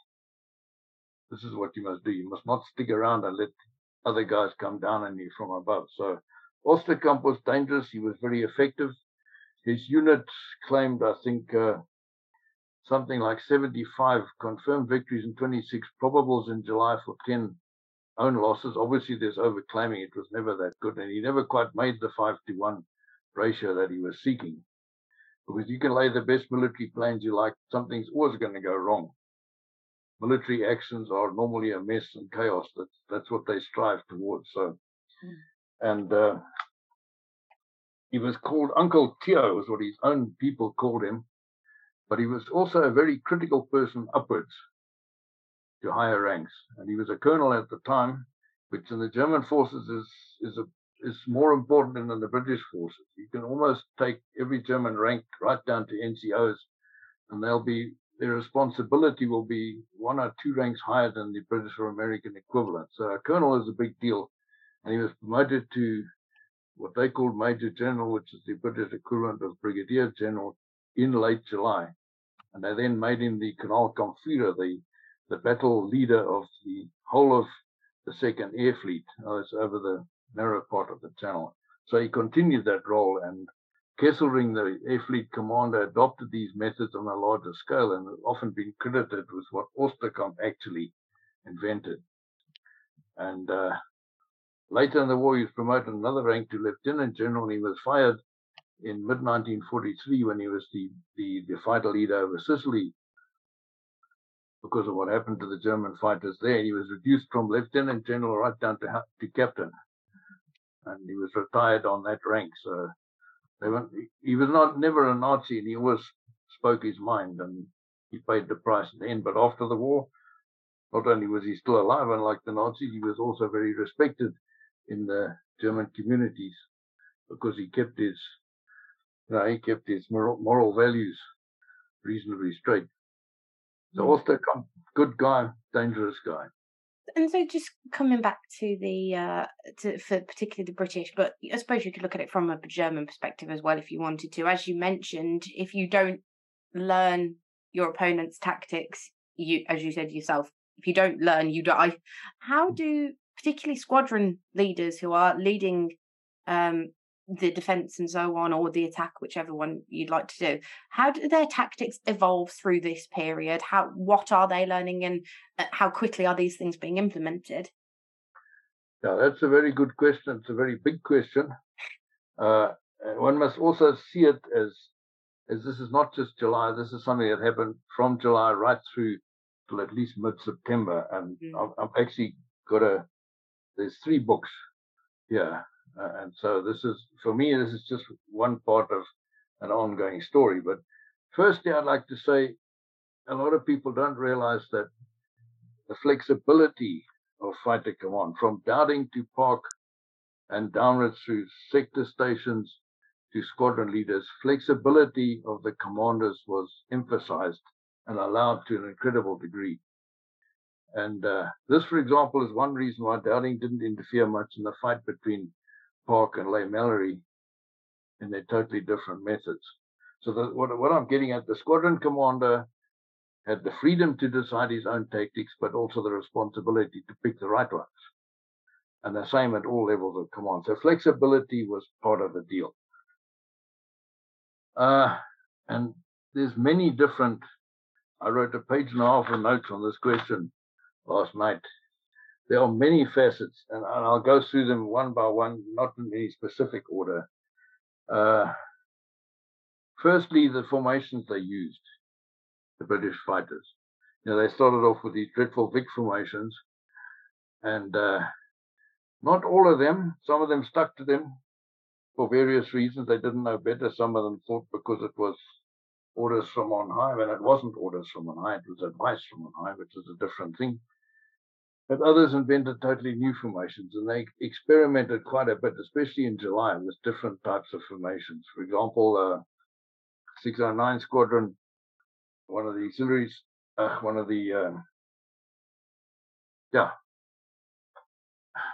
This is what you must do. You must not stick around and let other guys come down on you from above. So Osterkamp was dangerous. He was very effective. His unit claimed, I think, uh, something like 75 confirmed victories and 26 probables in July for 10 own losses. Obviously, there's overclaiming. It was never that good, and he never quite made the five to one ratio that he was seeking because you can lay the best military plans you like, something's always going to go wrong. Military actions are normally a mess and chaos. That's that's what they strive towards. So, mm. and uh, he was called Uncle Theo, was what his own people called him, but he was also a very critical person upwards to higher ranks, and he was a colonel at the time, which in the German forces is is a is more important than the British forces. You can almost take every German rank right down to NCOs, and they'll be their responsibility will be one or two ranks higher than the British or American equivalent. So a colonel is a big deal, and he was promoted to what they called Major General, which is the British equivalent of Brigadier General, in late July, and they then made him the Colonel Kanalkampfführer, the the battle leader of the whole of the Second Air Fleet. Uh, it's over the narrow part of the channel. So he continued that role, and Kesselring, the Air Fleet commander, adopted these methods on a larger scale and has often been credited with what Osterkamp actually invented. And uh, later in the war, he was promoted another rank to lieutenant general. He was fired in mid 1943 when he was the, the, the fighter leader over Sicily because of what happened to the German fighters there. He was reduced from lieutenant general right down to, to captain. And he was retired on that rank. So they went, he was not never a Nazi and he always spoke his mind and he paid the price in the end. But after the war, not only was he still alive, unlike the Nazis, he was also very respected in the German communities because he kept his, you know, he kept his moral, moral values reasonably straight. So hmm. also a good guy, dangerous guy. And so, just coming back to the uh, to for particularly the British, but I suppose you could look at it from a German perspective as well if you wanted to. As you mentioned, if you don't learn your opponent's tactics, you, as you said yourself, if you don't learn, you die. How do particularly squadron leaders who are leading um, the defense and so on, or the attack, whichever one you'd like to do. How do their tactics evolve through this period? How what are they learning, and uh, how quickly are these things being implemented? Yeah, that's a very good question. It's a very big question. Uh, one must also see it as as this is not just July. This is something that happened from July right through till at least mid September, and mm. I've, I've actually got a there's three books here uh, and so this is, for me, this is just one part of an ongoing story. But firstly, I'd like to say a lot of people don't realize that the flexibility of fighter command from Dowding to Park and downwards through sector stations to squadron leaders, flexibility of the commanders was emphasized and allowed to an incredible degree. And uh, this, for example, is one reason why Dowding didn't interfere much in the fight between Park and Leigh-Mallory in their totally different methods. So the, what, what I'm getting at, the squadron commander had the freedom to decide his own tactics, but also the responsibility to pick the right ones. And the same at all levels of command. So flexibility was part of the deal. Uh, and there's many different. I wrote a page and a half of notes on this question last night there are many facets, and, and, I'll go through them one by one, not in any specific order. Uh, firstly, the formations they used, the British fighters. You know, they started off with these dreadful Vic formations, and uh, not all of them, some of them stuck to them for various reasons. They didn't know better. Some of them thought because it was orders from on high, when it wasn't orders from on high, it was advice from on high, which is a different thing. But others invented totally new formations and they experimented quite a bit, especially in July with different types of formations. For example, uh, 609 Squadron, one of the auxiliaries, uh, one of the, um, yeah,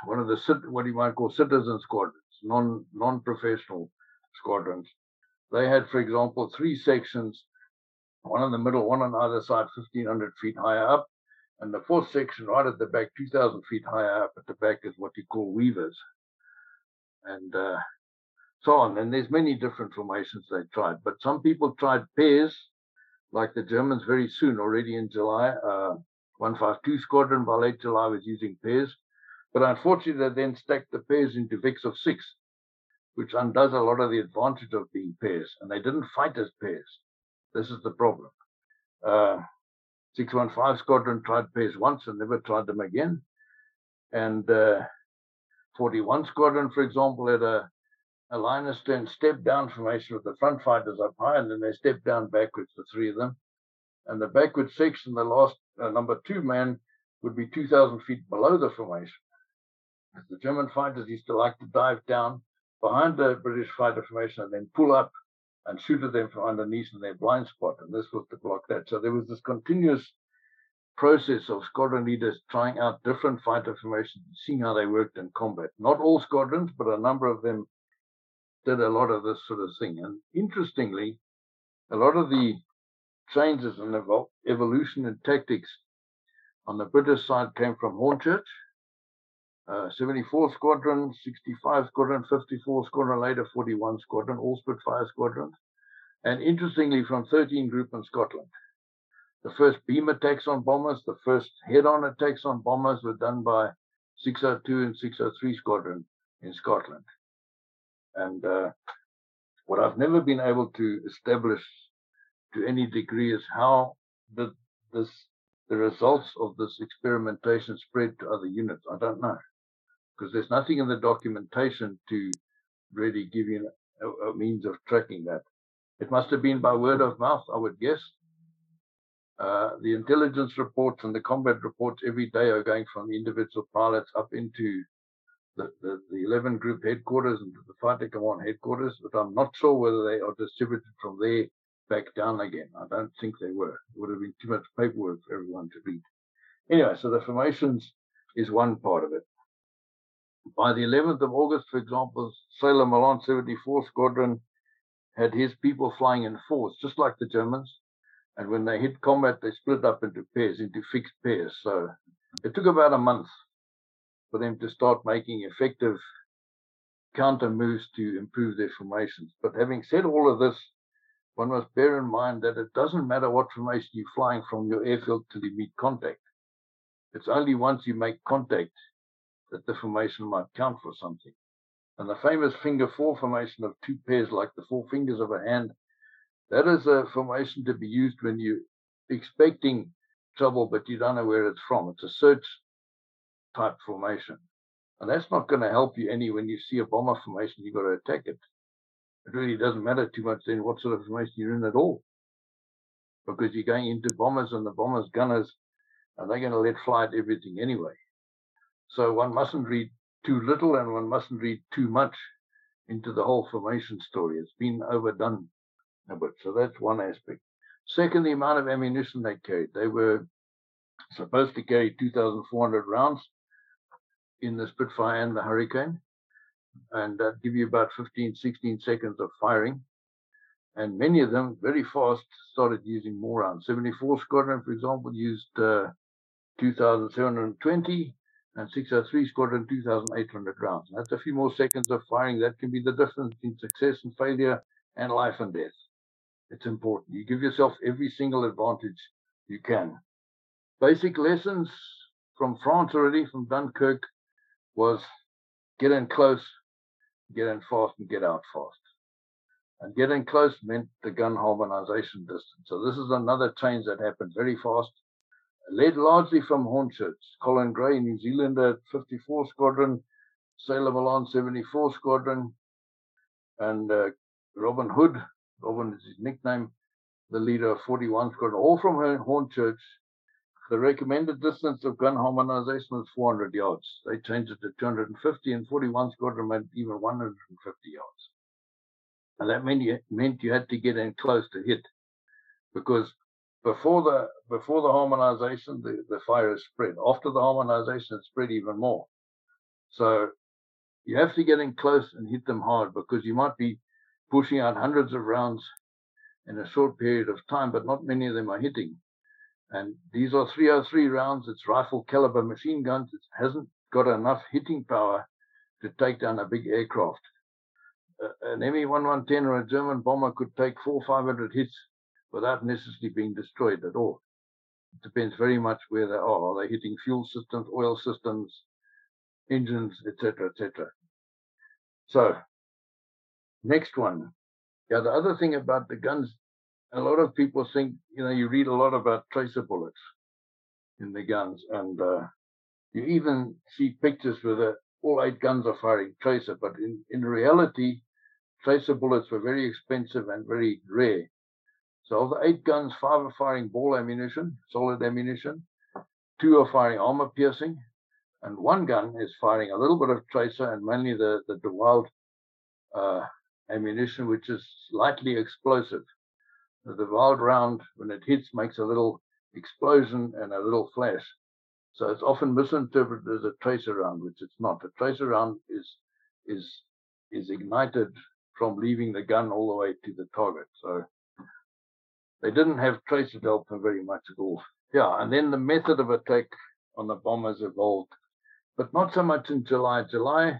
one of the, what you might call citizen squadrons, non, non-professional squadrons. They had, for example, three sections, one in the middle, one on either side, 1500 feet higher up, and the fourth section, right at the back, 2,000 feet higher up at the back, is what you call weavers. And uh, so on. And there's many different formations they tried. But some people tried pairs, like the Germans very soon, already in July. Uh, 152 Squadron by late July was using pairs. But unfortunately, they then stacked the pairs into Vics of six, which undoes a lot of the advantage of being pairs. And they didn't fight as pairs. This is the problem. Uh, 615 Squadron tried pairs once and never tried them again. And uh, 41 Squadron, for example, had a, a line of stern step down formation with the front fighters up high, and then they stepped down backwards, the three of them. And the backward section, the last uh, number two man, would be 2,000 feet below the formation. The German fighters used to like to dive down behind the British fighter formation and then pull up and shoot at them from underneath in their blind spot. And this was to block that. So there was this continuous process of squadron leaders trying out different fighter formations, seeing how they worked in combat. Not all squadrons, but a number of them did a lot of this sort of thing. And interestingly, a lot of the changes and evolution in tactics on the British side came from Hornchurch. Uh, 74 Squadron, 65 Squadron, 54 Squadron, later 41 Squadron, all Spitfire squadrons. And interestingly, from 13 Group in Scotland. The first beam attacks on bombers, the first head on attacks on bombers were done by 602 and 603 Squadron in Scotland. And uh, what I've never been able to establish to any degree is how the this the results of this experimentation spread to other units. I don't know because there's nothing in the documentation to really give you a, a, means of tracking that. It must have been by word of mouth, I would guess. Uh, the intelligence reports and the combat reports every day are going from the individual pilots up into the, the, the 11 group headquarters and the fighter command headquarters, but I'm not sure whether they are distributed from there back down again. I don't think they were. It would have been too much paperwork for everyone to read. Anyway, so the formations is one part of it. By the 11th of August, for example, Sailor Malan 74 Squadron had his people flying in fours, just like the Germans. And when they hit combat, they split up into pairs, into fixed pairs. So it took about a month for them to start making effective counter moves to improve their formations. But having said all of this, one must bear in mind that it doesn't matter what formation you're flying from your airfield till you meet contact. It's only once you make contact that the formation might count for something. And the famous finger four formation of two pairs like the four fingers of a hand, that is a formation to be used when you're expecting trouble, but you don't know where it's from. It's a search type formation. And that's not going to help you any when you see a bomber formation, you've got to attack it. It really doesn't matter too much then what sort of formation you're in at all. Because you're going into bombers and the bombers gunners, and they're going to let fly at everything anyway. So one mustn't read too little and one mustn't read too much into the whole formation story. It's been overdone a bit. So that's one aspect. Second, the amount of ammunition they carried. They were supposed to carry 2,400 rounds in the Spitfire and the Hurricane, and that give you about 15, 16 seconds of firing. And many of them very fast started using more rounds. 74 Squadron, for example, used uh, 2,720, and 603 Squadron 2,800 rounds. That's a few more seconds of firing. That can be the difference between success and failure and life and death. It's important. You give yourself every single advantage you can. Basic lessons from France already, from Dunkirk, was get in close, get in fast, and get out fast. And getting close meant the gun harmonization distance. So this is another change that happened very fast, led largely from Hornchurch. Colin Gray, New Zealander, 54 Squadron, Sailor Malan 74 Squadron, and uh, Robin Hood, Robin is his nickname, the leader of 41 Squadron, all from Hornchurch the recommended distance of gun harmonization was 400 yards. They changed it to 250, and 41 Squadron made even 150 yards. And that meant you, meant you had to get in close to hit, because before the before the harmonization, the, the fire is spread. After the harmonization, it spread even more. So you have to get in close and hit them hard because you might be pushing out hundreds of rounds in a short period of time, but not many of them are hitting. And these are 303 rounds. It's rifle caliber machine guns. It hasn't got enough hitting power to take down a big aircraft. Uh, an Me 110 or a German bomber could take four, 500 hits without necessarily being destroyed at all. It depends very much where they are. Are they hitting fuel systems, oil systems, engines, etc., etc.? So, next one. Yeah, the other thing about the guns a lot of people think, you know, you read a lot about tracer bullets in the guns, and uh, you even see pictures where the, all eight guns are firing tracer, but in, in reality, tracer bullets were very expensive and very rare. So of the eight guns, five are firing ball ammunition, solid ammunition, two are firing armor piercing, and one gun is firing a little bit of tracer and mainly the, the de Wilde uh, ammunition, which is slightly explosive de Wilde round, when it hits, makes a little explosion and a little flash. So it's often misinterpreted as a tracer round, which it's not. A tracer round is is is ignited from leaving the gun all the way to the target. So they didn't have tracer delta very much at all. Yeah, and then the method of attack on the bombers evolved. but not so much in July. July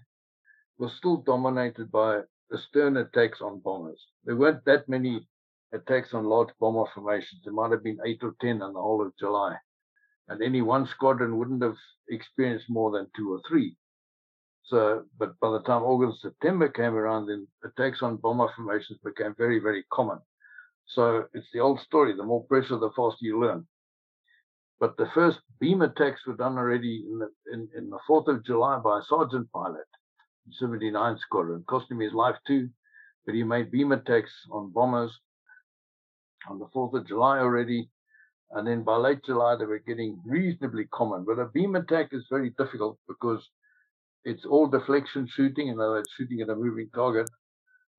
was still dominated by the stern attacks on bombers. There weren't that many attacks on large bomber formations. There might have been eight or ten in the whole of July. And any one squadron wouldn't have experienced more than two or three. So, but by the time August, September came around, then attacks on bomber formations became very, very common. So it's the old story: the more pressure, the faster you learn. But the first beam attacks were done already in the in, in the 4th of July by a sergeant pilot, 79 Squadron. Cost him his life too, but he made beam attacks on bombers on the 4th of July already. And then by late July, they were getting reasonably common. But a beam attack is very difficult because it's all deflection shooting, and words, shooting at a moving target.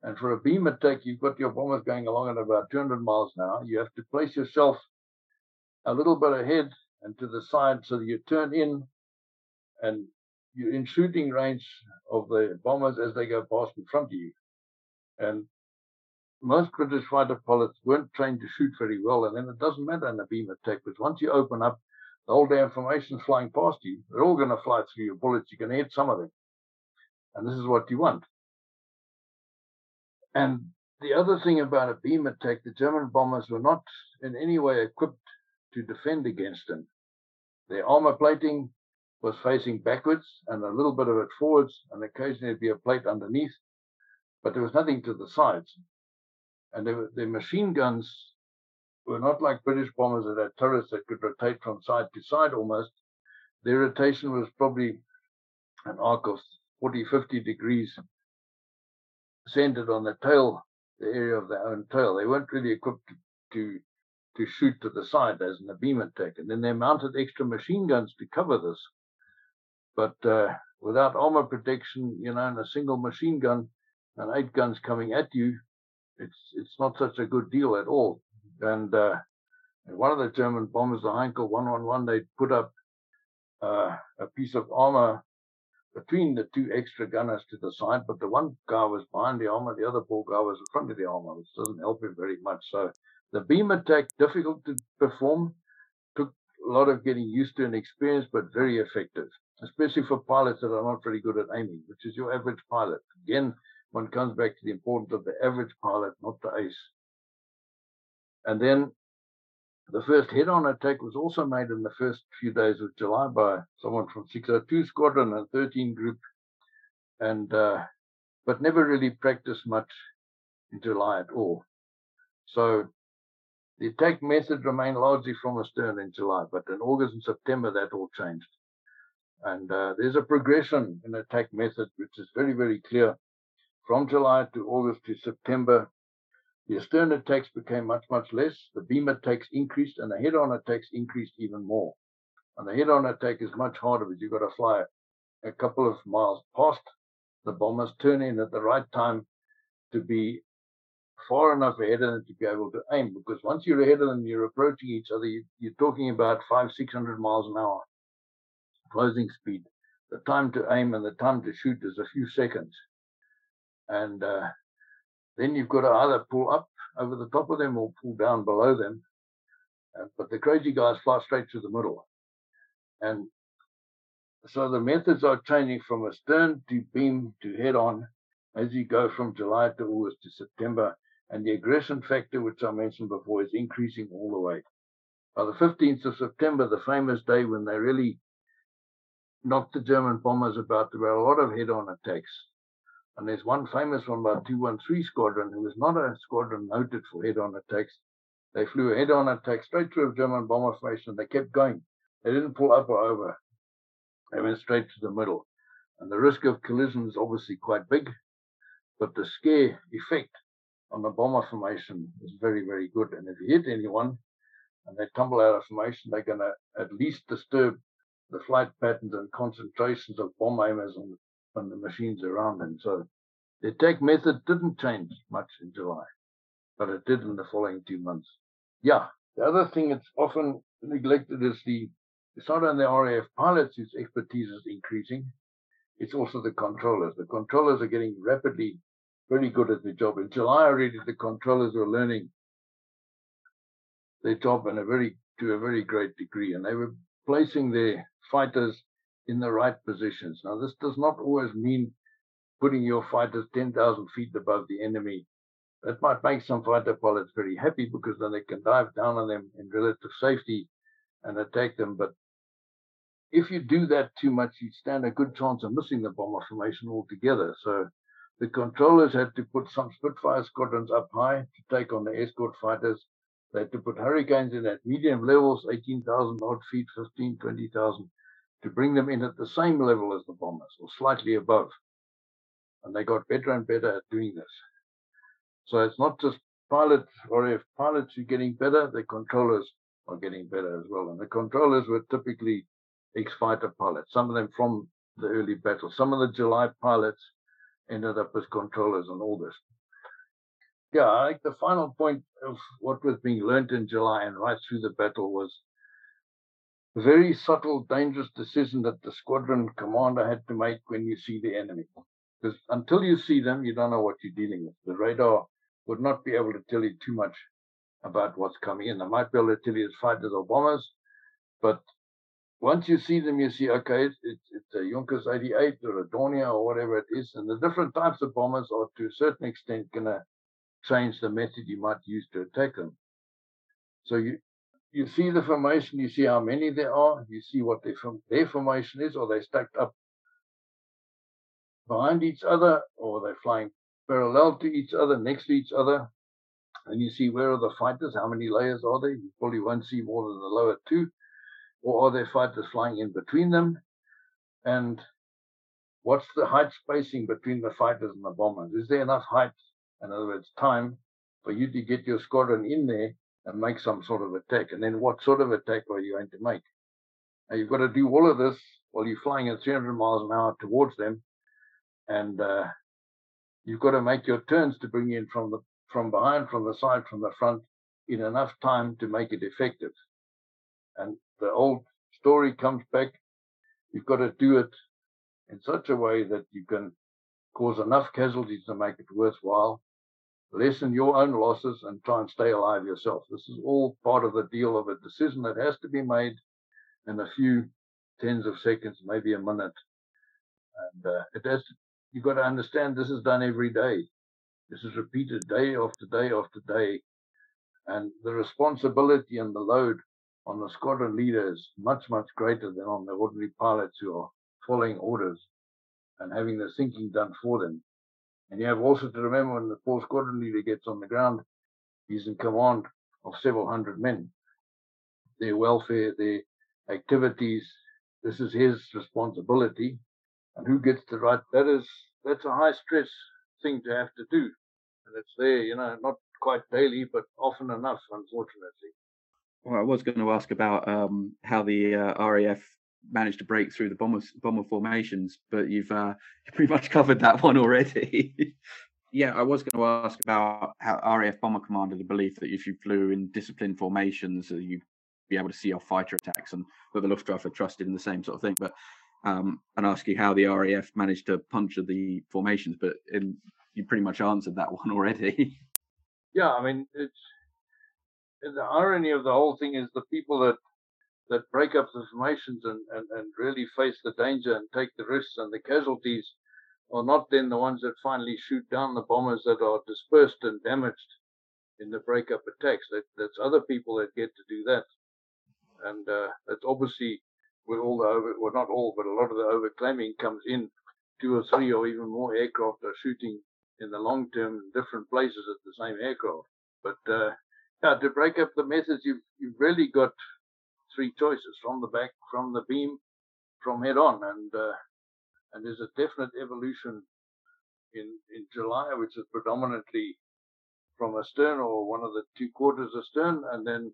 And for a beam attack, you've got your bombers going along at about 200 miles an hour. You have to place yourself a little bit ahead and to the side so that you turn in and you're in shooting range of the bombers as they go past in front of you. And most British fighter pilots weren't trained to shoot very well, and then it doesn't matter in a beam attack because once you open up, the whole damn formation's flying past you. They're all going to fly through your bullets. You can hit some of them, and this is what you want. And the other thing about a beam attack, the German bombers were not in any way equipped to defend against them. Their armor plating was facing backwards and a little bit of it forwards, and occasionally there'd be a plate underneath, but there was nothing to the sides. And their machine guns were not like British bombers that had turrets that could rotate from side to side almost. Their rotation was probably an arc of 40, 50 degrees centered on the tail, the area of their own tail. They weren't really equipped to, to, to shoot to the side as in a beam attack. And then they mounted extra machine guns to cover this. But uh, without armor protection, you know, and a single machine gun and eight guns coming at you, it's it's not such a good deal at all. And, uh, one of the German bombers, the Heinkel 111, they put up uh, a piece of armor between the two extra gunners to the side, but the one guy was behind the armor, the other poor guy was in front of the armor, which doesn't help him very much. So the beam attack, difficult to perform, took a lot of getting used to and experience, but very effective, especially for pilots that are not very good at aiming, which is your average pilot. Again, one comes back to the importance of the average pilot, not the ace. And then the first head-on attack was also made in the first few days of July by someone from 602 Squadron and 13 Group, and uh, but never really practiced much in July at all. So the attack method remained largely from astern in July, but in August and September that all changed. And uh, there's a progression in attack method which is very, very clear from July to August to September, the astern attacks became much, much less. The beam attacks increased and the head on attacks increased even more. And the head on attack is much harder because you've got to fly a couple of miles past the bombers, turn in at the right time to be far enough ahead of them to be able to aim. Because once you're ahead of them, you're approaching each other, you, are talking about five, 600 miles an hour closing speed. The time to aim and the time to shoot is a few seconds and uh, then you've got to either pull up over the top of them or pull down below them. Uh, but the crazy guys fly straight to the middle. And so the methods are changing from astern to beam to head on as you go from July to August to September. And the aggression factor, which I mentioned before, is increasing all the way. By the 15th of September, the famous day when they really knocked the German bombers about, there were a lot of head on attacks. And there's one famous one by 213 Squadron, who was not a squadron noted for head-on attacks. They flew a head-on attack straight through a German bomber formation. They kept going. They didn't pull up or over. They went straight to the middle. And the risk of collision is obviously quite big, but the scare effect on the bomber formation is very, very good. And if you hit anyone and they tumble out of formation, they're going to at least disturb the flight patterns and concentrations of bomb aimers on on the machines around them. So the attack method didn't change much in July, but it did in the following two months. Yeah, the other thing that's often neglected is the it's not only the RAF pilots whose expertise is increasing, it's also the controllers. The controllers are getting rapidly very good at their job. In July already, the controllers were learning their job in a very to a very great degree, and they were placing their fighters in the right positions. Now, this does not always mean putting your fighters 10,000 feet above the enemy. That might make some fighter pilots very happy because then they can dive down on them in relative safety and attack them. But if you do that too much, you stand a good chance of missing the bomber formation altogether. So the controllers had to put some Spitfire squadrons up high to take on the escort fighters. They had to put Hurricanes in at medium levels, 18,000 odd feet, 15, 20,000, to bring them in at the same level as the bombers or slightly above. And they got better and better at doing this. So it's not just pilots or if pilots are getting better, the controllers are getting better as well. And the controllers were typically ex-fighter pilots, some of them from the early battle. Some of the July pilots ended up as controllers and all this. Yeah, I think the final point of what was being learned in July and right through the battle was very subtle, dangerous decision that the squadron commander had to make when you see the enemy. Because until you see them, you don't know what you're dealing with. The radar would not be able to tell you too much about what's coming in. They might be able to tell you it's fighters or bombers, but once you see them, you see, okay, it's, it's, it's a Junkers 88 or a Dornier or whatever it is. And the different types of bombers are to a certain extent going to change the method you might use to attack them. So you, you see the formation, you see how many there are, you see what their, their formation is, or they stacked up behind each other, or they're flying parallel to each other, next to each other. And you see where are the fighters, how many layers are there? You probably won't see more than the lower two or are there fighters flying in between them? And what's the height spacing between the fighters and the bombers? Is there enough height, in other words, time, for you to get your squadron in there and make some sort of attack? And then what sort of attack are you going to make? Now you've got to do all of this while you're flying at 300 miles an hour towards them, and uh, you've got to make your turns to bring in from the from behind, from the side, from the front, in enough time to make it effective. And the old story comes back. You've got to do it in such a way that you can cause enough casualties to make it worthwhile, lessen your own losses, and try and stay alive yourself. This is all part of the deal of a decision that has to be made in a few tens of seconds, maybe a minute. And uh, it has. You've got to understand this is done every day. This is repeated day after day after day, and the responsibility and the load on the squadron leader is much, much greater than on the ordinary pilots who are following orders and having the thinking done for them. And you have also to remember when the poor squadron leader gets on the ground, he's in command of several hundred men. Their welfare, their activities, this is his responsibility. And who gets to write that is that's a high stress thing to have to do. And it's there, you know, not quite daily, but often enough, unfortunately. Well, I was going to ask about um, how the uh, RAF managed to break through the bomber bomber formations, but you've uh, pretty much covered that one already. yeah, I was going to ask about how RAF bomber commander the belief that if you flew in disciplined formations, uh, you'd be able to see off fighter attacks, and that the Luftwaffe trusted in the same sort of thing. But um, and ask you how the RAF managed to puncture the formations, but in, you pretty much answered that one already. Yeah, I mean it's the irony of the whole thing is the people that that break up the formations and, and, and really face the danger and take the risks and the casualties are not then the ones that finally shoot down the bombers that are dispersed and damaged in the breakup attacks. That, that's other people that get to do that. And uh, that's obviously with all the over, well, not all, but a lot of the overclaiming comes in. Two or three or even more aircraft are shooting in the long term in different places at the same aircraft. But uh, yeah, to break up the methods, you've you've really got three choices: from the back, from the beam, from head on, and uh, and there's a definite evolution in in July, which is predominantly from astern or one of the two quarters astern, and then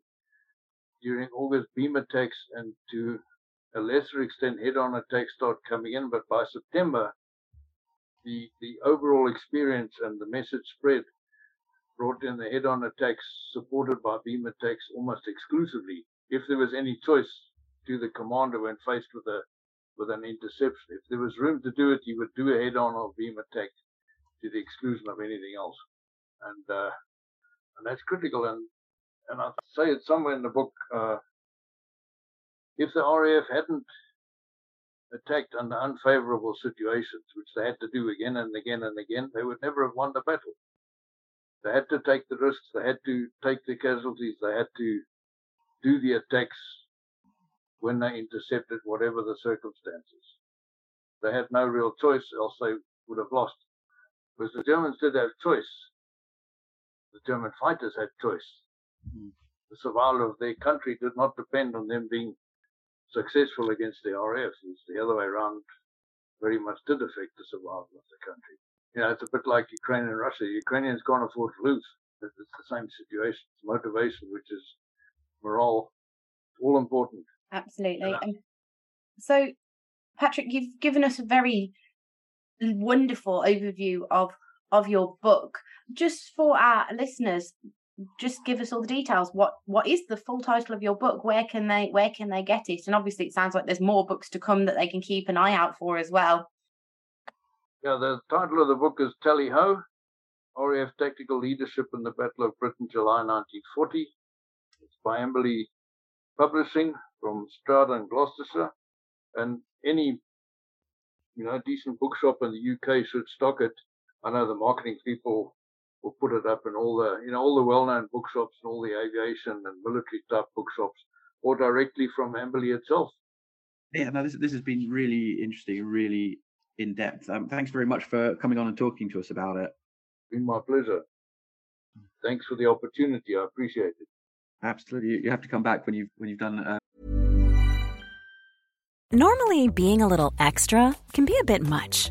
during August beam attacks and to a lesser extent head-on attacks start coming in, but by September the the overall experience and the message spread brought in the head-on attacks supported by beam attacks almost exclusively. If there was any choice to the commander when faced with a with an interception, if there was room to do it, he would do a head-on or beam attack to the exclusion of anything else, and uh, and that's critical. And and I say it somewhere in the book. Uh, if the RAF hadn't attacked under unfavorable situations, which they had to do again and again and again, they would never have won the battle. They had to take the risks, they had to take the casualties, they had to do the attacks when they intercepted, whatever the circumstances. They had no real choice, else they would have lost. Because the Germans did have choice. The German fighters had choice. Mm. The survival of their country did not depend on them being successful against the RAF. It's the other way around very much did affect the survival of the country. You know, it's a bit like Ukraine and Russia. The Ukrainians can't afford to lose. It's the same situation. It's motivation, which is morale, all all important. Absolutely. Yeah. so, Patrick, you've given us a very wonderful overview of of your book. Just for our listeners, just give us all the details. What what is the full title of your book? Where can they where can they get it? And obviously, it sounds like there's more books to come that they can keep an eye out for as well. Yeah, the title of the book is Tally Ho, RAF Tactical Leadership in the Battle of Britain, July 1940. It's by Amberley Publishing from Stroud and Gloucestershire, and any you know decent bookshop in the UK should stock it. I know the marketing people will put it up in all the you know all the well-known bookshops and all the aviation and military type bookshops, or directly from Amberley itself. Yeah, no, this this has been really interesting, really in depth. Um, thanks very much for coming on and talking to us about it. It's been my pleasure. Thanks for the opportunity. I appreciate it. Absolutely, you have to come back when you've when you've done. Uh... Normally, being a little extra can be a bit much,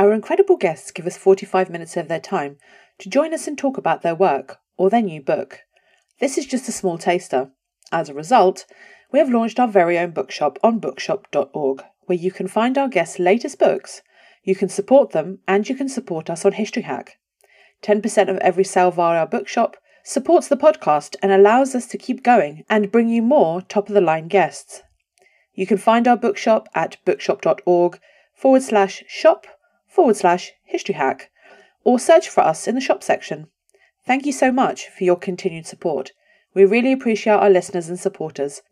our incredible guests give us 45 minutes of their time to join us and talk about their work or their new book. This is just a small taster. As a result, we have launched our very own bookshop on bookshop.org, where you can find our guests' latest books, you can support them, and you can support us on History Hack. 10% of every sale via our bookshop supports the podcast and allows us to keep going and bring you more top of the line guests. You can find our bookshop at bookshop.org forward slash shop forward slash history hack or search for us in the shop section. Thank you so much for your continued support. We really appreciate our listeners and supporters.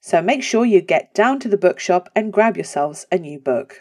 So make sure you get down to the bookshop and grab yourselves a new book.